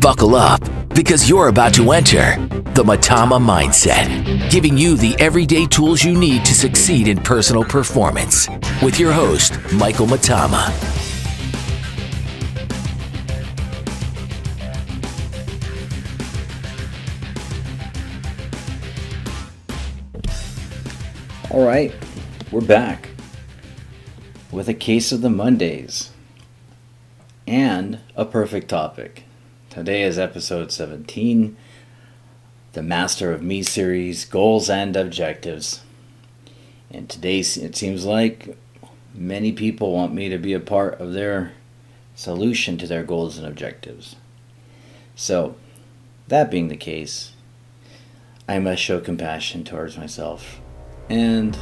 Buckle up because you're about to enter the Mitama Mindset, giving you the everyday tools you need to succeed in personal performance. With your host, Michael Matama. All right, we're back with a case of the Mondays and a perfect topic. Today is episode 17, the Master of Me series, Goals and Objectives. And today it seems like many people want me to be a part of their solution to their goals and objectives. So, that being the case, I must show compassion towards myself and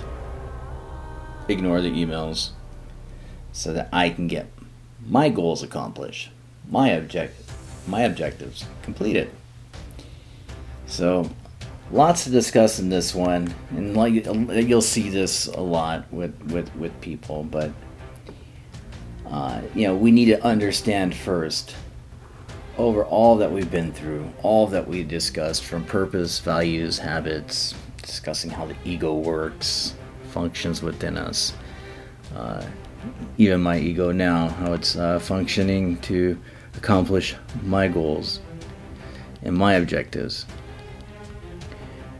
ignore the emails so that I can get my goals accomplished, my object, my objectives completed. So, lots to discuss in this one, and like you'll see this a lot with with with people, but uh, you know we need to understand first over all that we've been through, all that we discussed from purpose, values, habits, discussing how the ego works, functions within us. Uh, even my ego now, how it's uh, functioning to accomplish my goals and my objectives.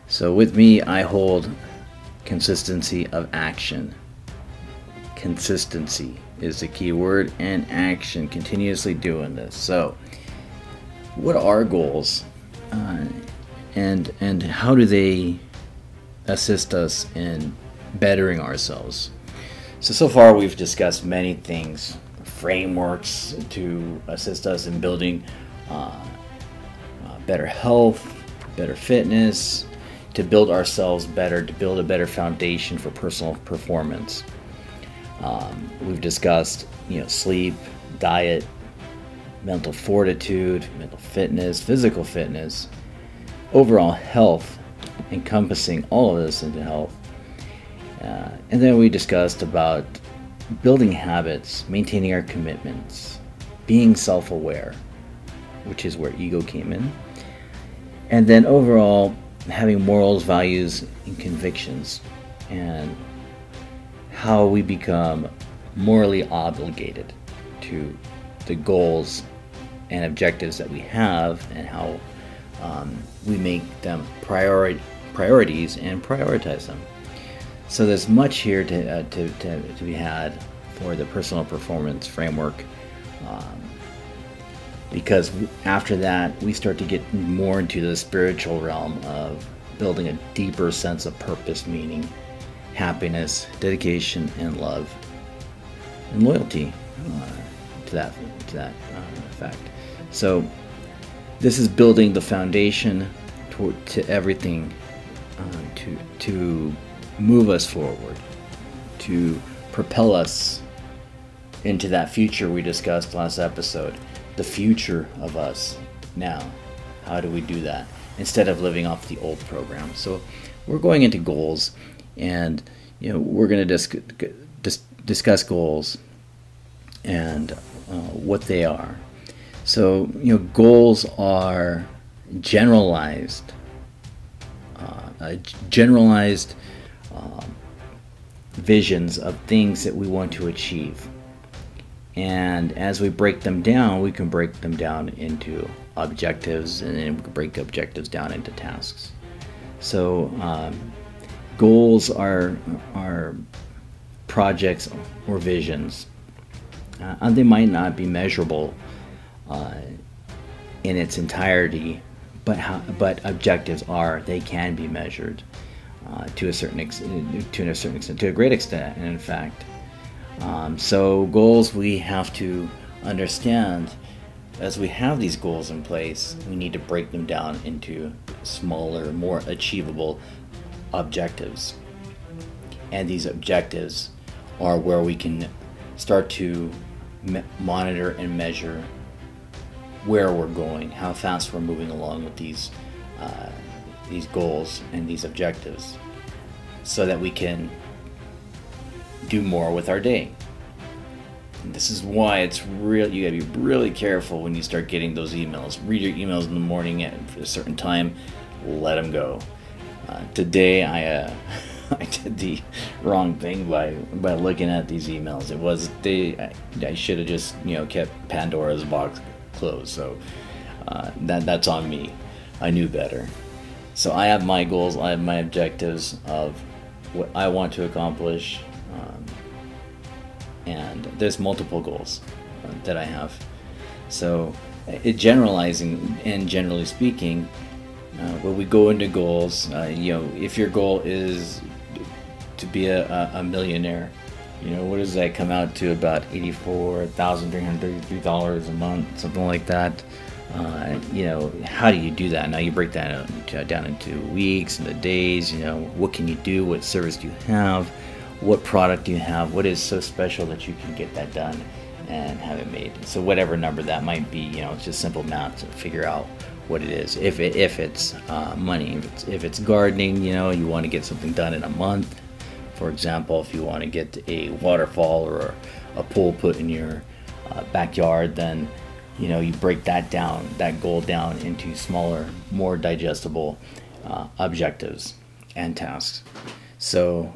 So, with me, I hold consistency of action. Consistency is the key word, and action, continuously doing this. So, what are goals? Uh, and and how do they assist us in bettering ourselves. So, so far we've discussed many things, frameworks to assist us in building uh, uh, better health, better fitness, to build ourselves better, to build a better foundation for personal performance. Um, we've discussed, you know, sleep, diet, mental fortitude, mental fitness, physical fitness, overall health, encompassing all of this into health. Uh, and then we discussed about building habits, maintaining our commitments, being self aware, which is where ego came in. And then overall, having morals, values, and convictions, and how we become morally obligated to the goals and objectives that we have, and how um, we make them priority priorities and prioritize them. So there's much here to, uh, to, to, to, be had for the personal performance framework. Um, because after that, we start to get more into the spiritual realm of building a deeper sense of purpose, meaning, happiness, dedication, and love, and loyalty uh, to that to that uh, effect. So, this is building the foundation to, to everything uh, to to move us forward, to propel us into that future we discussed last episode, the future of us now. How do we do that instead of living off the old program? So we're going into goals, and you know we're going to dis- dis- discuss goals and uh, what they are. So you know goals are generalized uh, generalized um, visions of things that we want to achieve. And as we break them down, we can break them down into objectives and then we can break objectives down into tasks. So um, goals are, are projects or visions. Uh, and they might not be measurable uh, in its entirety but how, but objectives are they can be measured uh, to a certain ex- to a certain extent to a great extent and in fact. Um, so goals we have to understand as we have these goals in place we need to break them down into smaller more achievable objectives. And these objectives are where we can start to me- monitor and measure where we're going, how fast we're moving along with these uh, these goals and these objectives, so that we can do more with our day. this is why it's real. You gotta be really careful when you start getting those emails. Read your emails in the morning at a certain time. Let them go. Uh, today, I uh, I did the wrong thing by by looking at these emails. It was they I, I should have just you know kept Pandora's box closed. So uh, that that's on me. I knew better. So I have my goals. I have my objectives of what I want to accomplish, um, and there's multiple goals uh, that I have. So, it generalizing and generally speaking, uh, when we go into goals, uh, you know, if your goal is to be a, a, millionaire, you know, what does that come out to? About eighty-four thousand three hundred thirty-three dollars a month, something like that. Uh, you know, how do you do that? Now you break that into, down into weeks and the days. You know, what can you do? What service do you have? What product do you have? What is so special that you can get that done and have it made? So whatever number that might be, you know, it's just simple math to figure out what it is. If it, if it's uh, money, if it's, if it's gardening, you know, you want to get something done in a month. For example, if you want to get a waterfall or a pool put in your uh, backyard, then you know you break that down that goal down into smaller more digestible uh, objectives and tasks. So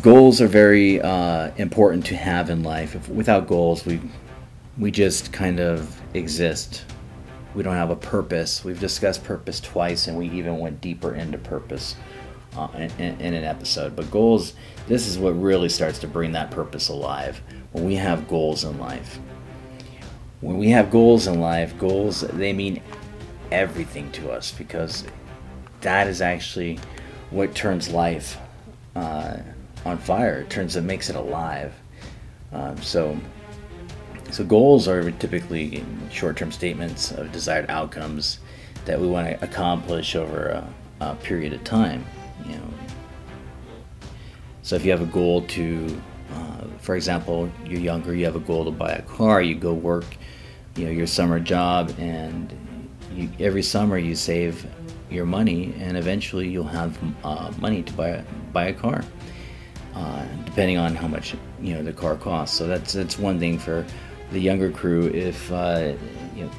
goals are very uh, important to have in life. If, without goals we we just kind of exist. We don't have a purpose. We've discussed purpose twice and we even went deeper into purpose uh, in, in, an episode. But goals this is what really starts to bring that purpose alive when we have goals in life when we have goals in life, goals they mean everything to us because that is actually what turns life uh, on fire. It turns it makes it alive. Um, so, so goals are typically short-term statements of desired outcomes that we want to accomplish over a, a period of time. You know. So if you have a goal to, uh, for example, you're younger, you have a goal to buy a car, you go work you know your summer job and you, every summer you save your money and eventually you'll have uh, money to buy a, buy a car uh, depending on how much you know the car costs. So that's that's one thing for the younger crew. If uh, you know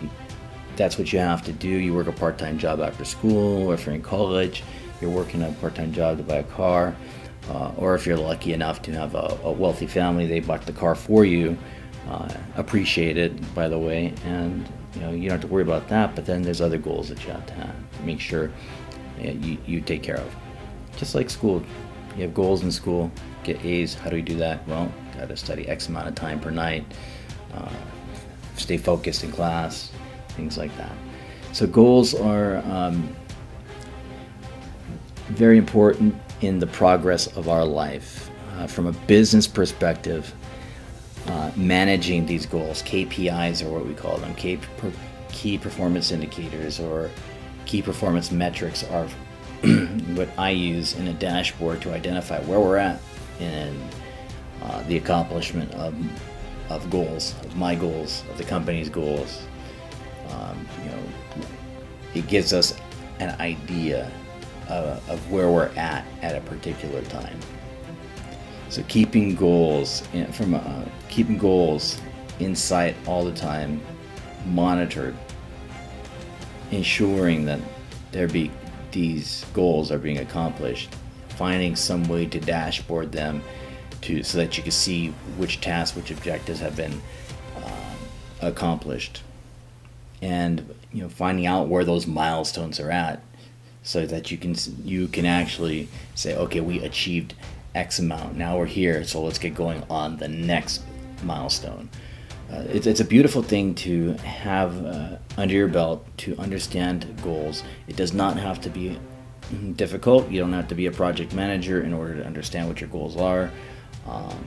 that's what you have to do you work a part-time job after school or if you're in college you're working a part-time job to buy a car uh, or if you're lucky enough to have a, a wealthy family they bought the car for you uh, appreciated, by the way, and you know you don't have to worry about that. But then there's other goals that you have to have. Make sure you, you take care of. Just like school, you have goals in school. Get A's. How do we do that? Well, got to study X amount of time per night. Uh, stay focused in class. Things like that. So goals are um, very important in the progress of our life. Uh, from a business perspective, uh, managing these goals. KPIs are what we call them. Key, performance indicators or key performance metrics are what I use in a dashboard to identify where we're at in uh, the accomplishment of, of goals, of my goals, of the company's goals. Um, you know, it gives us an idea of, of where we're at at a particular time. So keeping goals in, from uh, keeping goals in sight all the time, monitored, ensuring that there be these goals are being accomplished, finding some way to dashboard them to so that you can see which tasks, which objectives have been uh, accomplished, and you know finding out where those milestones are at, so that you can you can actually say, okay, we achieved X amount. Now we're here, so let's get going on the next milestone. Uh, it's, it's a beautiful thing to have uh, under your belt to understand goals. It does not have to be difficult. You don't have to be a project manager in order to understand what your goals are. Um,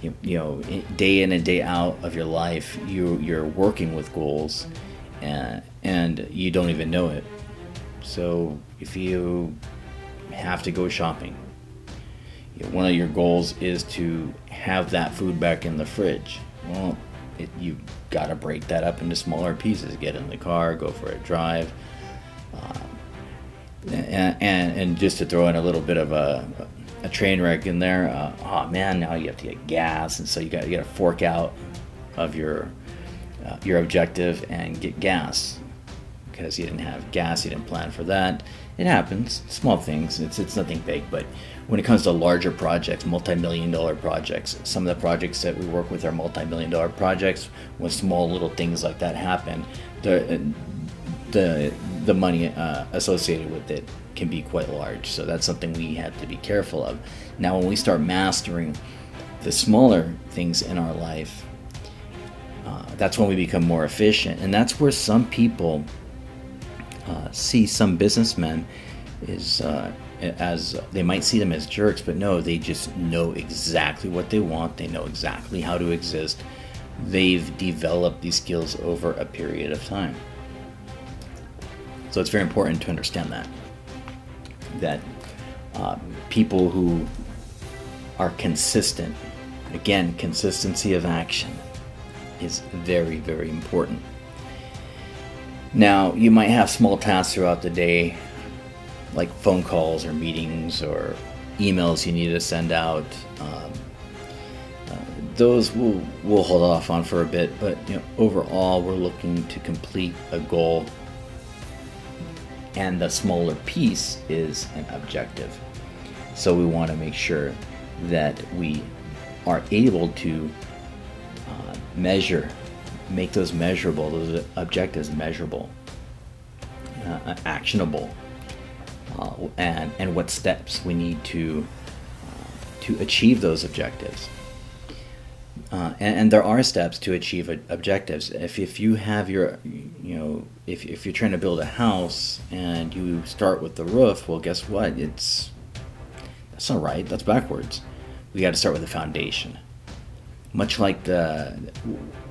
you, you, know, day in and day out of your life, you you're working with goals, and and you don't even know it. So if you have to go shopping, one of your goals is to have that food back in the fridge. Well, it, you got to break that up into smaller pieces. Get in the car, go for a drive, um, and, and, and just to throw in a little bit of a a train wreck in there. Uh, oh man, now you have to get gas, and so you got you to fork out of your uh, your objective and get gas because you didn't have gas, you didn't plan for that. It happens, small things. It's it's nothing big, but when it comes to larger projects, multi-million dollar projects, some of the projects that we work with are multi-million dollar projects. When small little things like that happen, the the the money uh, associated with it can be quite large. So that's something we have to be careful of. Now, when we start mastering the smaller things in our life, uh, that's when we become more efficient, and that's where some people uh, see some businessmen is uh, as they might see them as jerks, but no, they just know exactly what they want. They know exactly how to exist. They've developed these skills over a period of time. So it's very important to understand that that uh, people who are consistent, again, consistency of action is very, very important. Now, you might have small tasks throughout the day, like phone calls or meetings or emails you need to send out. Um, uh, those we'll, we'll hold off on for a bit, but you know, overall, we're looking to complete a goal, and the smaller piece is an objective. So we want to make sure that we are able to uh, measure make those measurable, those objectives measurable, uh, actionable, uh, and and what steps we need to uh, to achieve those objectives. Uh, and, and, there are steps to achieve objectives. If, if you have your, you know, if, if you're trying to build a house and you start with the roof, well, guess what? It's that's not right. That's backwards. We got to start with the foundation much like the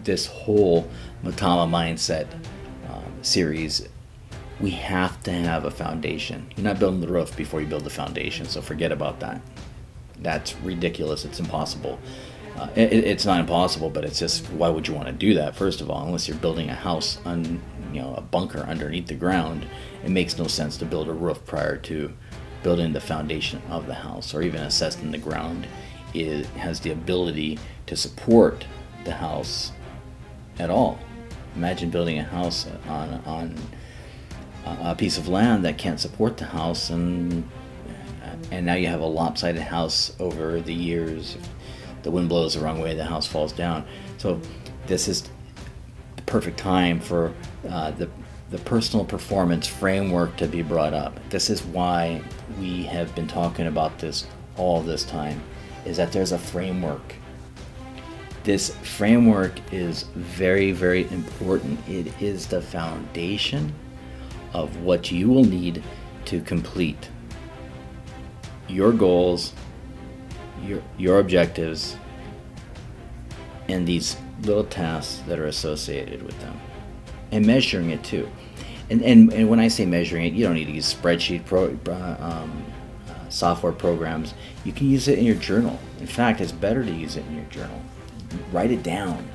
this whole Mitama mindset um, series, we have to have a foundation. You're not building the roof before you build the foundation, so forget about that. That's ridiculous. It's impossible. Uh, it, it's not impossible, but it's just why would you want to do that? First of all, unless you're building a house on, you know, a bunker underneath the ground, it makes no sense to build a roof prior to building the foundation of the house, or even assessing the ground. It has the ability to support the house at all. Imagine building a house on on a piece of land that can't support the house, and and now you have a lopsided house over the years. the wind blows the wrong way, the house falls down. So this is the perfect time for uh, the the personal performance framework to be brought up. This is why we have been talking about this all this time. Is that there's a framework this framework is very, very important. It is the foundation of what you will need to complete your goals, your, your objectives, and these little tasks that are associated with them. And measuring it too. And, and, and when I say measuring it, you don't need to use spreadsheet pro, uh, um, uh, software programs. You can use it in your journal. In fact, it's better to use it in your journal write it down.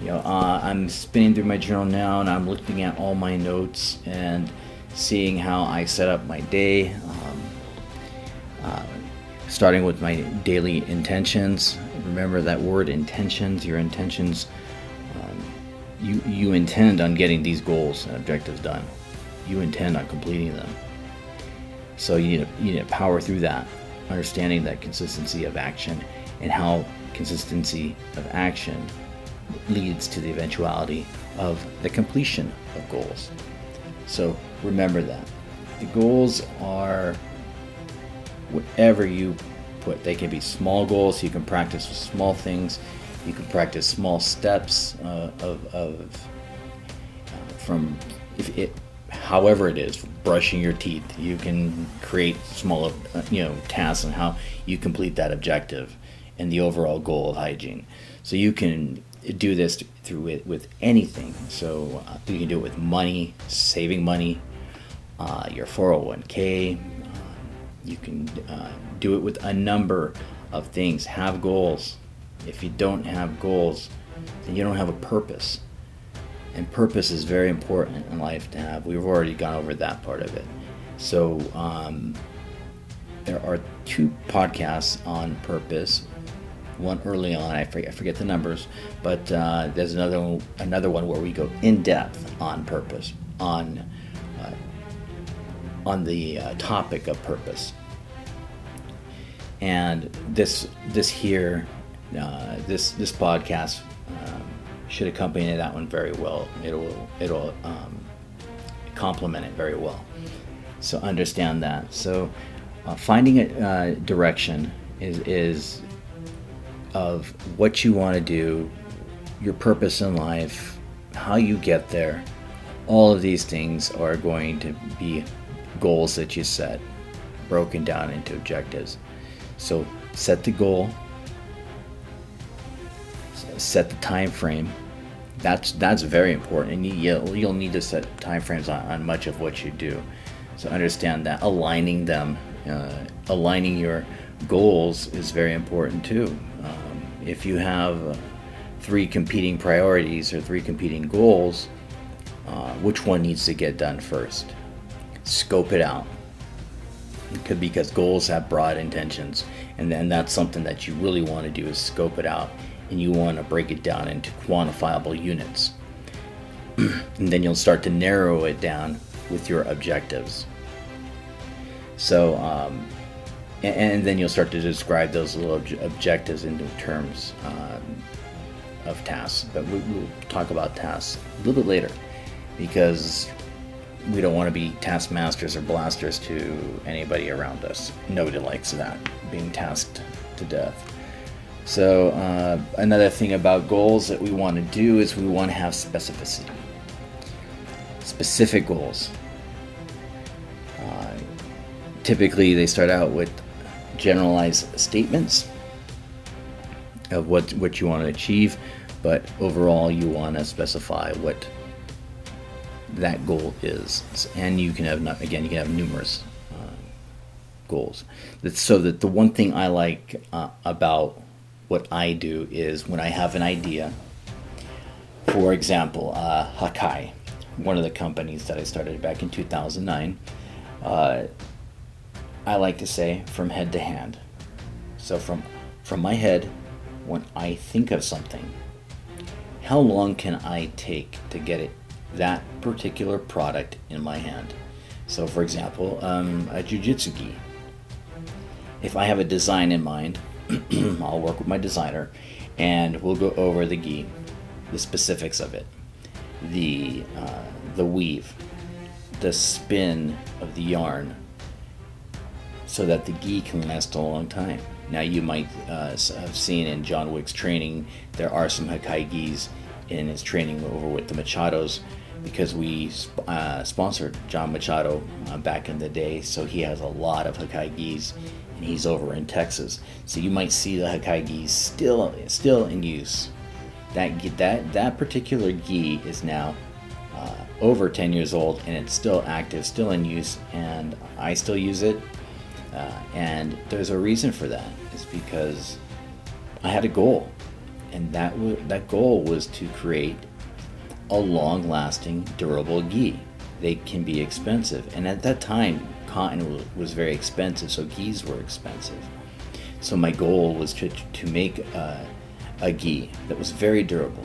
You know, uh, I'm spinning through my journal now and I'm looking at all my notes and seeing how I set up my day. Um, uh, starting with my daily intentions. Remember that word intentions, your intentions. Um, you, you intend on getting these goals and objectives done. You intend on completing them. So you need to, you need to power through that, understanding that consistency of action and how consistency of action leads to the eventuality of the completion of goals. So remember that. The goals are whatever you put. They can be small goals, you can practice with small things, you can practice small steps uh, of, of uh, from if it however it is brushing your teeth you can create small uh, you know tasks and how you complete that objective and the overall goal of hygiene. So you can do this through it with anything. So uh, you can do it with money, saving money, uh, your 401k. Uh, you can uh, do it with a number of things. Have goals. If you don't have goals, then you don't have a purpose. And purpose is very important in life to have. We've already gone over that part of it. So um, there are two podcasts on purpose. One early on, I forget, I forget the numbers, but uh, there's another one, another one where we go in depth on purpose, on uh, on the uh, topic of purpose. And this this here, uh, this this podcast um, should accompany that one very well. It'll it'll um, complement it very well. So understand that. So uh, finding a uh, direction is, is of what you want to do, your purpose in life, how you get there. All of these things are going to be goals that you set, broken down into objectives. So set the goal, set the time frame. That's that's very important, and you'll, you'll need to set time frames on, on much of what you do. So understand that aligning them uh, aligning your goals is very important too. If you have uh, three competing priorities or three competing goals, uh, which one needs to get done first? Scope it out. Could because goals have broad intentions, and then that's something that you really want to do is scope it out, and you want to break it down into quantifiable units. and then you'll start to narrow it down with your objectives. So, um, and, then you'll start to describe those little ob- objectives into terms um, of tasks. But we, will talk about tasks a little bit later because we don't want to be taskmasters or blasters to anybody around us. Nobody likes that, being tasked to death. So, uh, another thing about goals that we want to do is we want to have specificity. Specific goals typically they start out with generalized statements of what what you want to achieve, but overall you want to specify what that goal is, and you can have not again you can have numerous uh, goals. So that the one thing I like uh, about what I do is when I have an idea. For example, uh, Hakai, one of the companies that I started back in 2009. I like to say from head to hand. So from from my head, when I think of something, how long can I take to get it that particular product in my hand? So for example, um, a jujitsu gi. If I have a design in mind, I'll work with my designer, and we'll go over the gi, the specifics of it, the uh, the weave, the spin of the yarn, so that the gi can last a long time. Now you might uh, have seen in John Wick's training, there are some Hakai gis in his training over with the Machados because we uh, sponsored John Machado uh, back in the day, so he has a lot of Hakai gis, and he's over in Texas. So you might see the Hakai gis still still in use. That that that particular gi is now uh, over 10 years old, and it's still active, still in use, and I still use it. Uh, and there's a reason for that. It's because I had a goal, and that w- that goal was to create a long-lasting, durable gi. They can be expensive, and at that time, cotton w- was very expensive, so gis were expensive. So my goal was to to make uh, a gi that was very durable,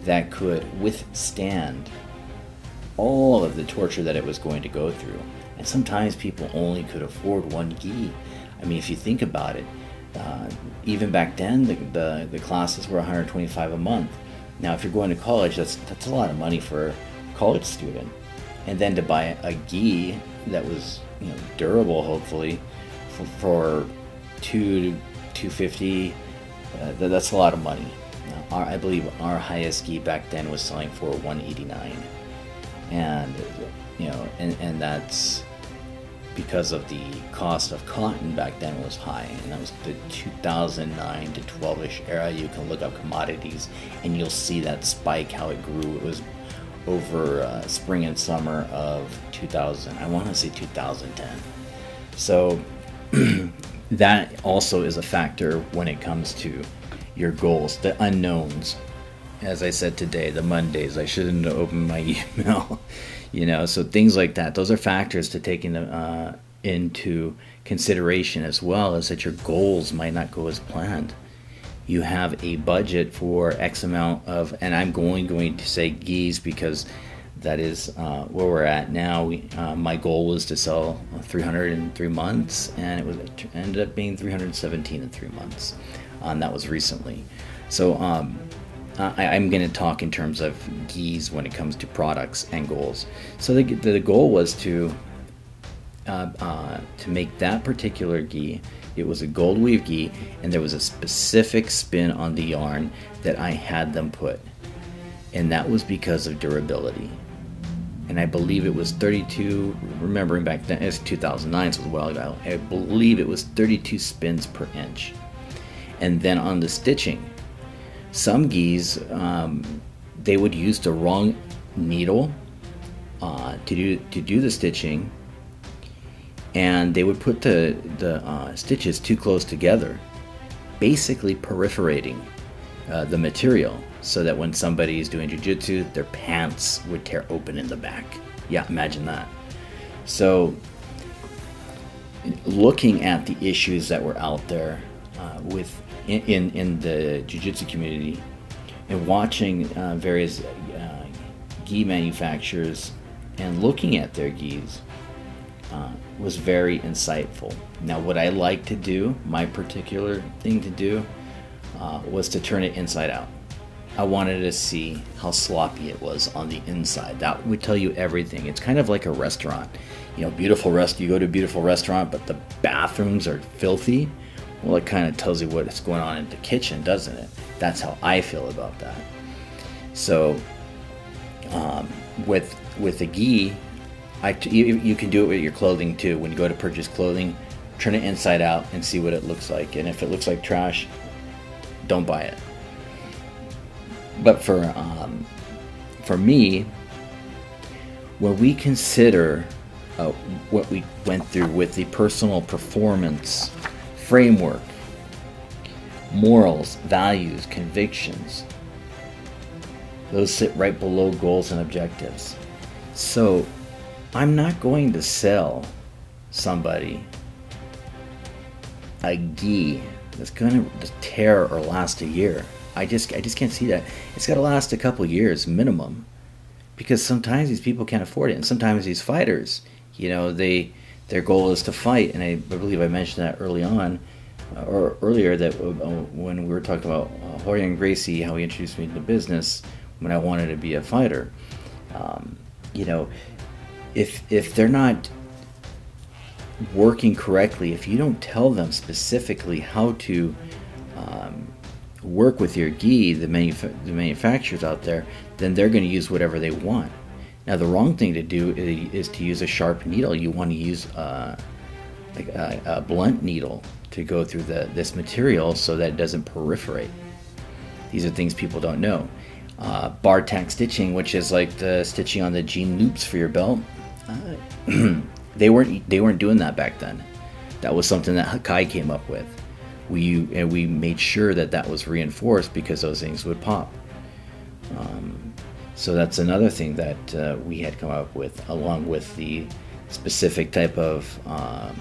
that could withstand all of the torture that it was going to go through and sometimes people only could afford one gi. I mean, if you think about it, uh, even back then, the, the, the, classes were 125 a month. Now, if you're going to college, that's, that's a lot of money for a college student. And then to buy a gi that was you know, durable, hopefully, for, for two 250 uh, that's a lot of money. Our, I believe our highest gi back then was selling for 189 and you know and, and that's because of the cost of cotton back then was high and that was the 2009 to 12ish era. You can look up commodities and you'll see that spike how it grew. It was over uh, spring and summer of 2000 i want to say 2010 so that also is a factor when it comes to your goals the unknowns. As i said today the mondays i shouldn't opened my email you know so things like that those are factors to take into uh, into consideration as well is that your goals might not go as planned. You have a budget for X amount of, and I'm going going to say gis because that is uh, where we're at now. We, uh, my goal was to sell 300 in three months, and it was it ended up being 317 in three months. Um, that was recently. So um, I, am going to talk in terms of gis when it comes to products and goals. So the, the goal was to uh, uh, to make that particular gi. It was a gold weave gi, and there was a specific spin on the yarn that I had them put, and that was because of durability and I believe it was 32. Remembering back then, it's 2009, so it was a while ago. I believe it was 32 spins per inch. And then on the stitching, some gis um, they would use the wrong needle uh, to do to do the stitching, and they would put the the uh, stitches too close together, basically perforating uh, the material so that when somebody is doing jujitsu, their pants would tear open in the back. Yeah, imagine that. So, looking at the issues that were out there uh, with in, in, the jujitsu community, and watching uh, various uh, gi manufacturers and looking at their gis uh, was very insightful. Now, what I like to do, my particular thing to do, uh, was to turn it inside out. I wanted to see how sloppy it was on the inside. That would tell you everything. It's kind of like a restaurant. You know, beautiful rest. You go to a beautiful restaurant, but the bathrooms are filthy. Well, it kind of tells you what's going on in the kitchen, doesn't it? That's how I feel about that. So, um, with with the I you, you can do it with your clothing too. When you go to purchase clothing, turn it inside out and see what it looks like. And if it looks like trash, don't buy it but for um, for me, when we consider uh, what we went through with the personal performance framework, morals, values, convictions, those sit right below goals and objectives. So, I'm not going to sell somebody a gi that's going to tear or last a year. I just I just can't see that. It's got to last a couple years minimum, because sometimes these people can't afford it, and sometimes these fighters, you know, they their goal is to fight, and I believe I mentioned that early on, uh, or earlier that uh, when we were talking about uh, Rorion Gracie, how he introduced me to the business when I wanted to be a fighter. Um, you know, if if they're not working correctly, if you don't tell them specifically how to um, work with your gi, the, manuf- the manufacturers out there, then they're going to use whatever they want. Now, the wrong thing to do is, to use a sharp needle. You want to use uh, a, a, blunt needle to go through the, this material so that it doesn't perforate. These are things people don't know. Uh, bar tack stitching, which is like the stitching on the jean loops for your belt, uh, they weren't they weren't doing that back then. That was something that Hakai came up with we and we made sure that that was reinforced because those things would pop. Um, so that's another thing that uh, we had come up with, along with the specific type of um,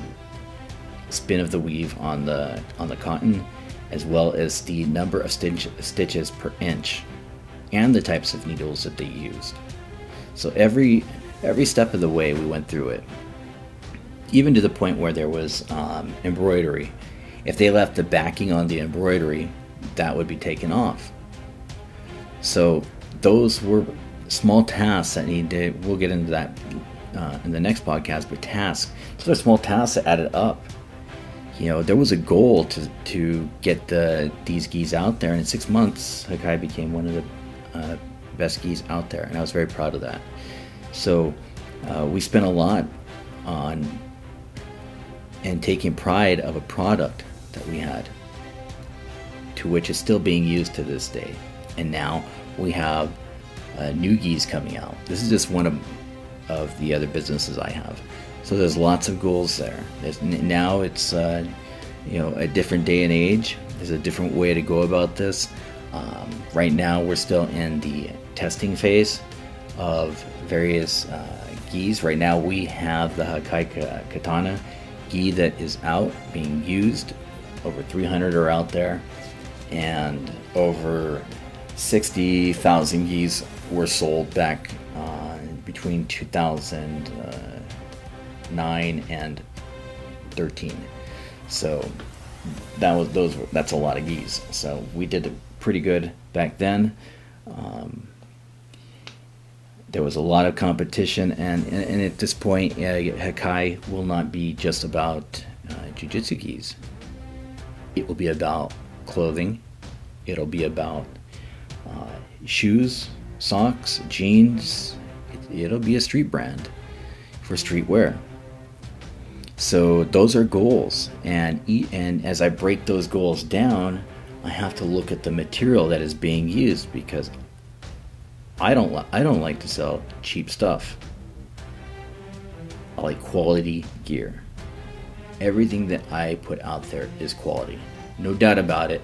spin of the weave on the on the cotton, as well as the number of stitch, stitches per inch, and the types of needles that they used. So every every step of the way we went through it, even to the point where there was um, embroidery if they left the backing on the embroidery, that would be taken off. So those were small tasks that to. We'll get into that uh, in the next podcast. But tasks, those are small tasks that added up. You know, there was a goal to to get the these gis out there, and in six months, Hakai became one of the uh, best gis out there, and I was very proud of that. So uh, we spent a lot on and taking pride of a product that we had, to which is still being used to this day. And now we have uh, new gis coming out. This is just one of, of the other businesses I have. So there's lots of goals there. There's, now it's uh, you know a different day and age. There's a different way to go about this. Um, right now we're still in the testing phase. of various uh. Right now, we have the Hakai Katana gi that is out being used. Over 300 are out there, and over 60,000 gis were sold back uh, between 2009 and 13. So that was those. That's a lot of gis. So we did pretty good back then. Um, there was a lot of competition, and, and, and at this point, uh, Hakai will not be just about uh, jujitsu gis. It will be about clothing. It'll be about uh, shoes, socks, jeans. It, it'll be a street brand for streetwear. So those are goals, and and as I break those goals down, I have to look at the material that is being used because I don't li- I don't like to sell cheap stuff. I like quality gear. Everything that I put out there is quality, no doubt about it.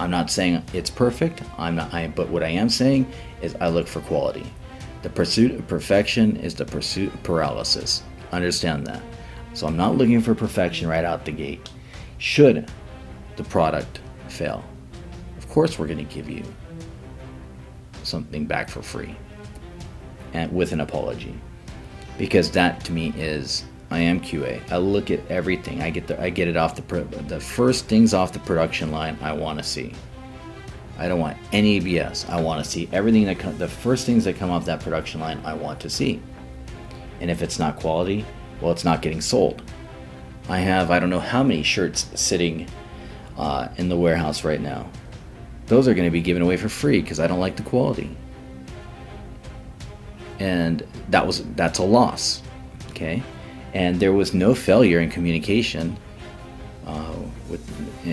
I'm not saying it's perfect. I'm not. I, but what I am saying is I look for quality. The pursuit of perfection is the pursuit of paralysis. Understand that. So I'm not looking for perfection right out the gate. Should the product fail, of course we're going to give you something back for free and with an apology because that to me is I am QA. I look at everything. I get the I get it off the the first things off the production line I want to see. I don't want any BS. I want to see everything that come, the first things that come off that production line I want to see. And if it's not quality, well, it's not getting sold. I have I don't know how many shirts sitting uh, in the warehouse right now those are going to be given away for free because I don't like the quality. And that was that's a loss. Okay? And there was no failure in communication uh, with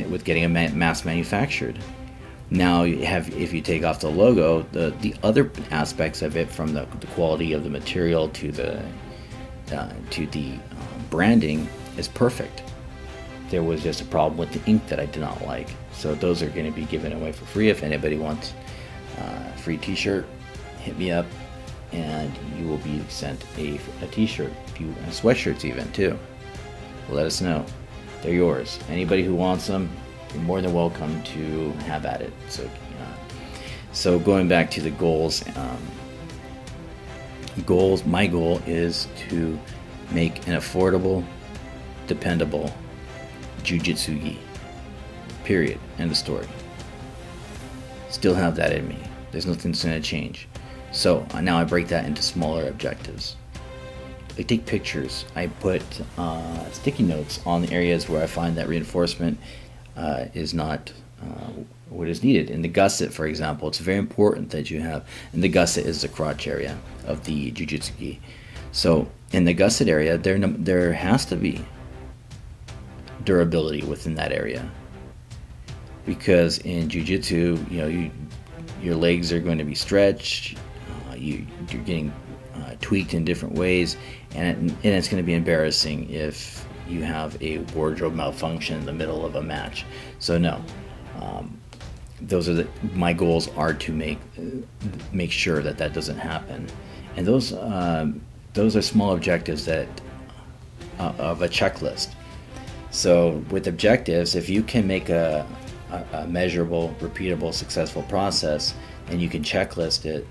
with getting a mass manufactured. Now have if you take off the logo, the the other aspects of it, from the, the quality of the material to the uh, to the uh, branding, is perfect. There was just a problem with the ink that I did not like. So those are going to be given away for free. If anybody wants uh, a free T-shirt, hit me up, and you will be sent a, a T-shirt, you and sweatshirts even too. Let us know. They're yours. Anybody who wants them, you're more than welcome to have at it. So, uh, so going back to the goals, um, goals. My goal is to make an affordable, dependable jujitsu gi. Period. End of story. Still have that in me. There's nothing that's going to change. So uh, now I break that into smaller objectives. I take pictures. I put uh, sticky notes on the areas where I find that reinforcement uh, is not uh, what is needed. In the gusset, for example, it's very important that you have, and the gusset is the crotch area of the jujitsu gi. So in the gusset area, there there has to be durability within that area because in jiu-jitsu you know you, your legs are going to be stretched uh, you, you're getting uh, tweaked in different ways and, it, and it's going to be embarrassing if you have a wardrobe malfunction in the middle of a match. So no. Um, those are the my goals are to make make sure that that doesn't happen. And those um, those are small objectives that uh, of a checklist. So with objectives if you can make a, a, a measurable, repeatable, successful process, and you can checklist it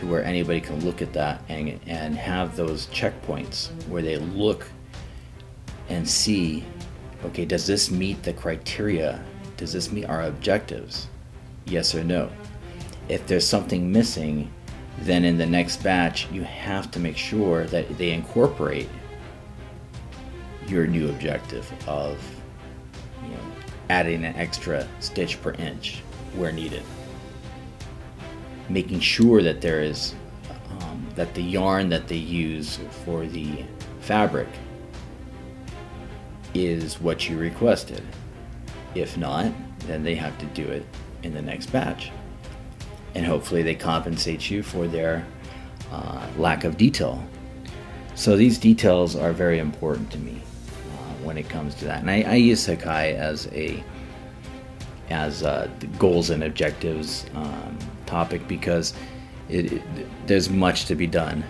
to where anybody can look at that and, and have those checkpoints where they look and see okay, does this meet the criteria? Does this meet our objectives? Yes or no? If there's something missing, then in the next batch, you have to make sure that they incorporate your new objective of adding an extra stitch per inch where needed. Making sure that there is um, that the yarn that they use for the fabric is what you requested. If not, then they have to do it in the next batch. And hopefully they compensate you for their uh, lack of detail. So these details are very important to me when it comes to that. And I, I use Hakai as a as uh, goals and objectives um, topic because it, it, there's much to be done.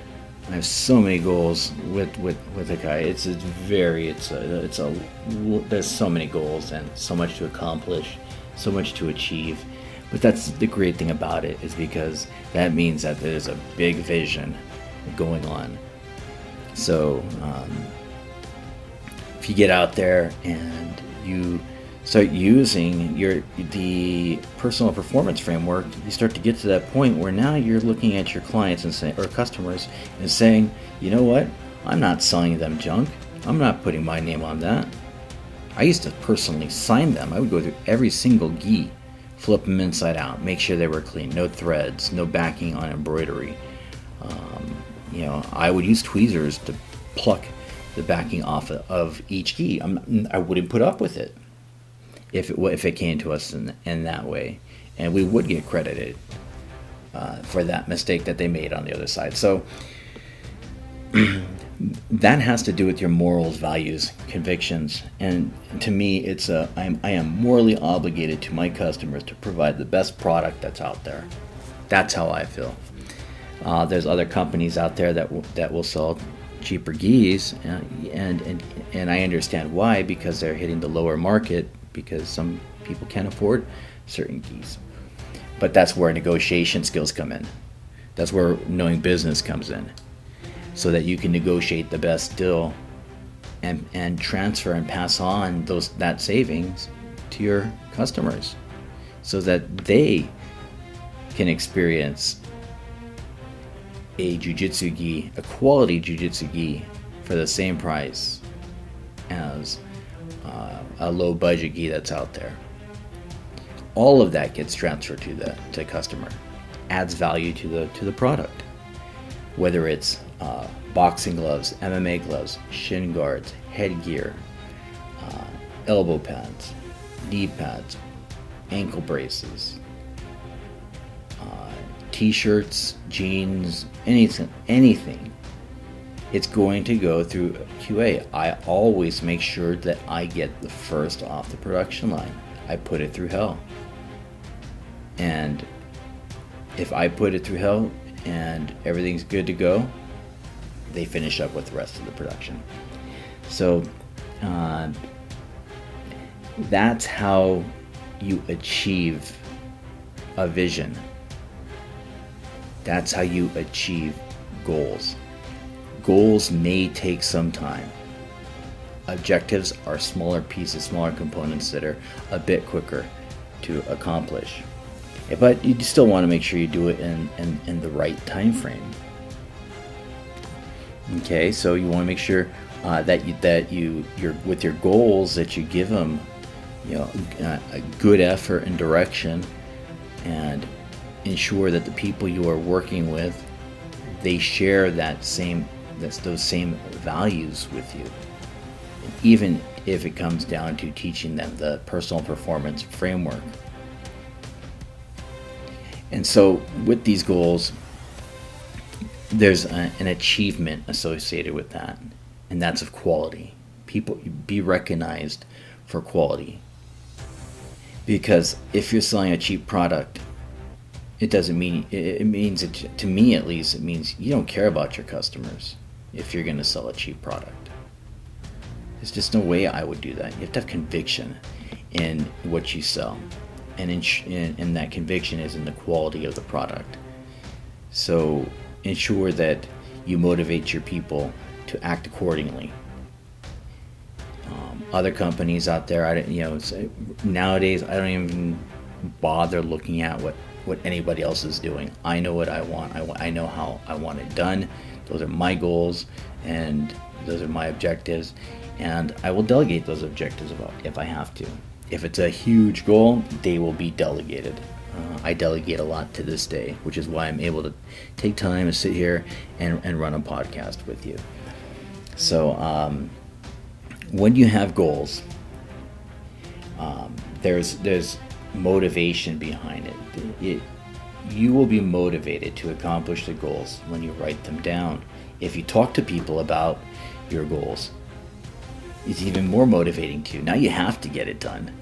I have so many goals with with with Hakai. It's it's very it's a it's a there's so many goals and so much to accomplish, so much to achieve. But that's the great thing about it is because that means that there's a big vision going on. So um, if you get out there and you start using your the personal performance framework, you start to get to that point where now you're looking at your clients and say, or customers and saying, you know what, I'm not selling them junk. I'm not putting my name on that. I used to personally sign them. I would go through every single gi, flip them inside out, make sure they were clean, no threads, no backing on embroidery. Um, you know, I would use tweezers to pluck the backing off of each gi. I'm, I would not put up with it if it, if it came to us in, in that way. And we would get credited uh, for that mistake that they made on the other side. So that has to do with your morals, values, convictions. And to me, it's a, I'm, I am morally obligated to my customers to provide the best product that's out there. That's how I feel. Uh, there's other companies out there that, w- that will sell cheaper gis, uh, and, and, and I understand why because they're hitting the lower market because some people can't afford certain gis. But that's where negotiation skills come in. That's where knowing business comes in. So that you can negotiate the best deal and, and transfer and pass on those that savings to your customers so that they can experience a jujitsu gi, a quality jujitsu gi for the same price as uh, a low budget gi that's out there. All of that gets transferred to the to customer, adds value to the to the product. Whether it's uh, boxing gloves, MMA gloves, shin guards, headgear, uh, elbow pads, knee pads, ankle braces, uh, t-shirts, jeans, anything, anything it's going to go through QA. I always make sure that I get the first off the production line. I put it through hell. And if I put it through hell and everything's good to go, they finish up with the rest of the production. So uh, that's how you achieve a vision. That's how you achieve goals. Goals may take some time. Objectives are smaller pieces, smaller components that are a bit quicker to accomplish. But you still want to make sure you do it in, in, in the right time frame. Okay, so you want to make sure uh, that you that you you're with your goals that you give them, you know, a good effort and direction, and ensure that the people you are working with they share that same that's those same values with you. Even if it comes down to teaching them the personal performance framework. And so, with these goals, there's a, an achievement associated with that, and that's of quality. People be recognized for quality. Because if you're selling a cheap product, it doesn't mean it means it, to me at least it means you don't care about your customers if you're going to sell a cheap product. There's just no way I would do that. You have to have conviction in what you sell, and that conviction is in the quality of the product. So ensure that you motivate your people to act accordingly. Um, other companies out there, I don't, you know, nowadays I don't even bother looking at what what anybody else is doing. I know what I want. I, I know how I want it done those are my goals and those are my objectives. And I will delegate those objectives if I have to. If it's a huge goal, they will be delegated. Uh, I delegate a lot to this day, which is why I'm able to take time to sit here and, and run a podcast with you. So, um, when you have goals, um, there's there's motivation behind it. it you will be motivated to accomplish the goals when you write them down. If you talk to people about your goals, it's even more motivating to you. Now you have to get it done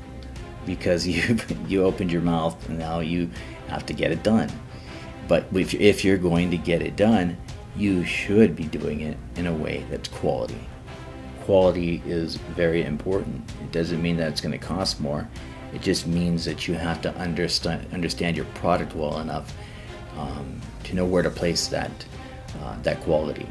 because you you opened your mouth and now you have to get it done. But if, if you're going to get it done, you should be doing it in a way that's quality. Quality is very important. It doesn't mean that it's going to cost more. It just means that you have to understand understand your product well enough um, to know where to place that uh, that quality.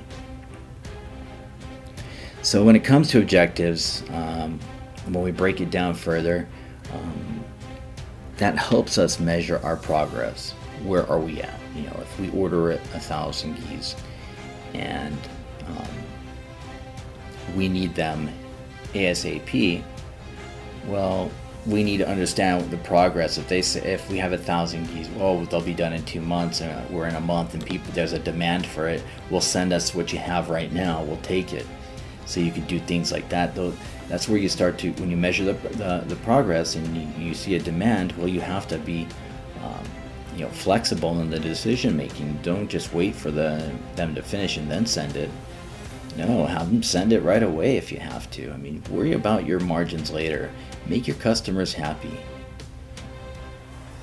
So when it comes to objectives, um, when we break it down further, um, that helps us measure our progress. Where are we at? You know, if we order a thousand gis and um, we need them ASAP, well, we need to understand the progress. If they say if we have a thousand gis, oh, they'll be done in two months, and we're in a month, and people there's a demand for it. We'll send us what you have right now. We'll take it. So you can do things like that. Though that's where you start to when you measure the the, the progress and you, you, see a demand. Well, you have to be um, you know flexible in the decision making. Don't just wait for the them to finish and then send it. No, have them send it right away if you have to. I mean, worry about your margins later. Make your customers happy.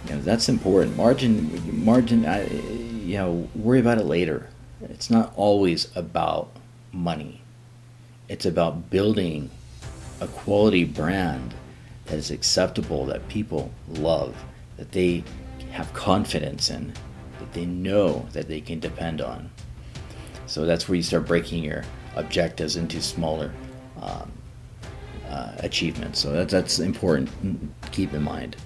You know, that's important. Margin, margin. I, you know, worry about it later. It's not always about money. It's about building a quality brand that is acceptable, that people love, that they have confidence in, that they know that they can depend on. So that's where you start breaking your objectives into smaller um, uh, achievements. So that, that's important to keep in mind.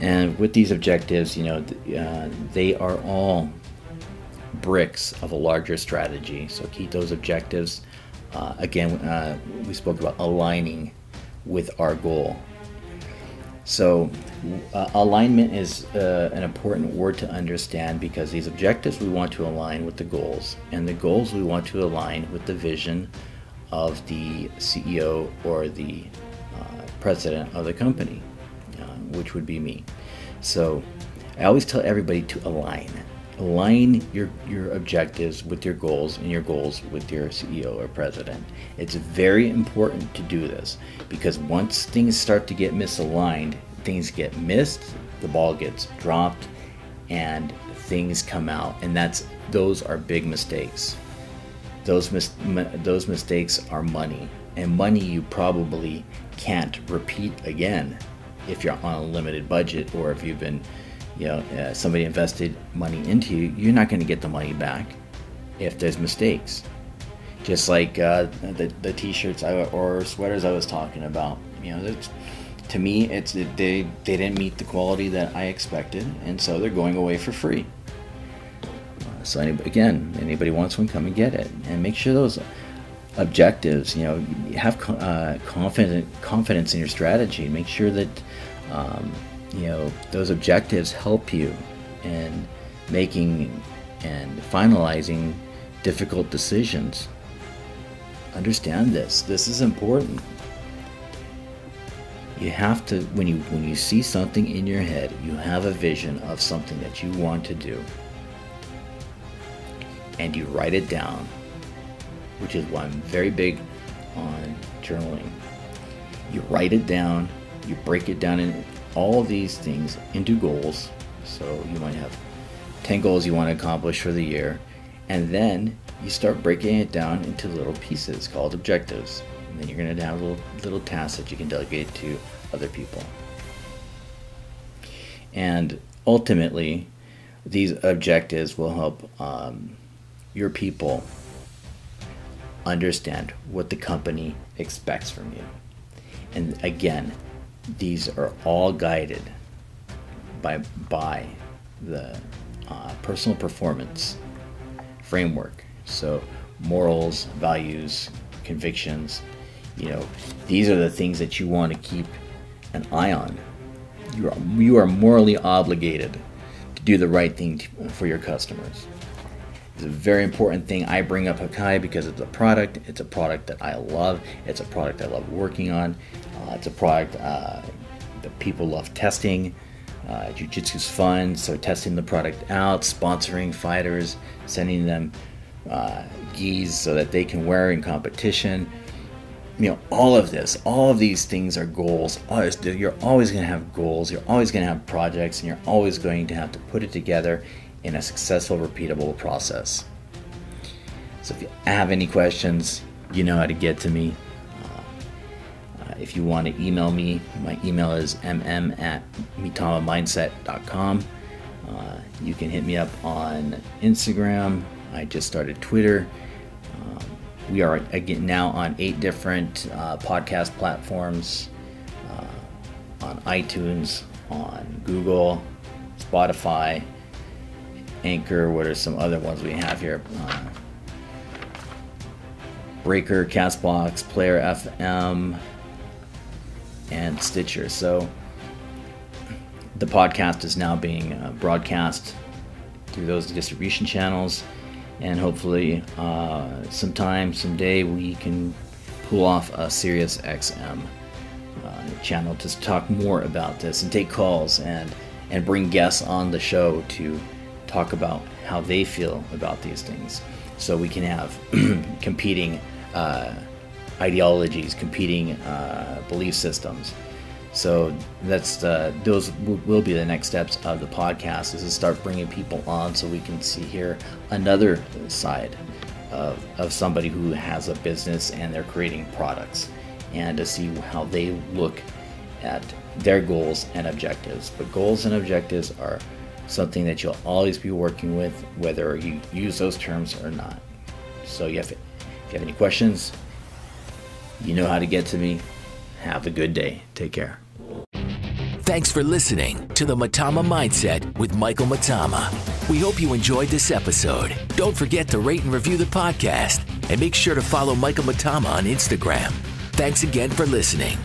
And with these objectives, you know, uh, they are all bricks of a larger strategy. So keep those objectives. Uh, again, uh, we spoke about aligning with our goal. So, uh, alignment is uh, an important word to understand because these objectives we want to align with the goals, and the goals we want to align with the vision of the CEO or the uh, president of the company, uh, which would be me. So, I always tell everybody to align. Align your, your objectives with your goals and your goals with your CEO or president. It's very important to do this because once things start to get misaligned, things get missed, the ball gets dropped, and things come out. And that's those are big mistakes. Those mis- those mistakes are money, and money you probably can't repeat again if you're on a limited budget or if you've been, you know, uh, somebody invested money into you. You're not going to get the money back if there's mistakes just like uh, the, the t-shirts I, or sweaters I was talking about. You know, to me, it's they they didn't meet the quality that I expected, and so they're going away for free. Uh, so any, again, anybody wants one, come and get it, and make sure those objectives, you know, have uh, confident confidence in your strategy. Make sure that um, you know those objectives help you in making and finalizing difficult decisions understand this. This is important. You have to when you when you see something in your head, you have a vision of something that you want to do. And you write it down, which is why I'm very big on journaling. You write it down, you break it down in all these things into goals. So you might have 10 goals you want to accomplish for the year, and then you start breaking it down into little pieces called objectives. And then you're going to have little, little tasks that you can delegate to other people. And ultimately, these objectives will help um, your people understand what the company expects from you. And again, these are all guided by, by the uh, personal performance framework so, morals, values, convictions, you know, these are the things that you want to keep an eye on. You are, you are morally obligated to do the right thing to, for your customers. It's a very important thing. I bring up Hakai because it's a product. It's a product that I love. It's a product I love working on. Uh, it's a product uh, that people love testing. Uh, Jiu-Jitsu is fun, so testing the product out, sponsoring fighters, sending them uh, gis so that they can wear in competition. you know, all of this, all of these things are goals. You're always going to have goals. You're always going to have projects, and you're always going to have to put it together in a successful, repeatable process. So if you have any questions, you know how to get to me. Uh, uh, if you want to email me, my email is mm at mitamamindset.com. Uh, you can hit me up on Instagram. I just started Twitter. Um, we are again now on eight different uh, podcast platforms uh, on iTunes, on Google, Spotify, Anchor. What are some other ones we have here? Uh, Breaker, Castbox, Player FM, and Stitcher. So the podcast is now being uh, broadcast through those distribution channels, and hopefully, uh, sometime, someday, we can pull off a Sirius XM uh, channel to talk more about this and take calls and and bring guests on the show to talk about how they feel about these things so we can have competing uh, ideologies, competing uh, belief systems. So that's the, those will be the next steps of the podcast is to start bringing people on so we can see here another side of, of somebody who has a business and they're creating products and to see how they look at their goals and objectives. But goals and objectives are something that you'll always be working with, whether you use those terms or not. So if you have any questions, you know how to get to me. Have a good day. Take care. Thanks for listening to the Mitama Mindset with Michael Mitama. We hope you enjoyed this episode. Don't forget to rate and review the podcast and make sure to follow Michael Mitama on Instagram. Thanks again for listening.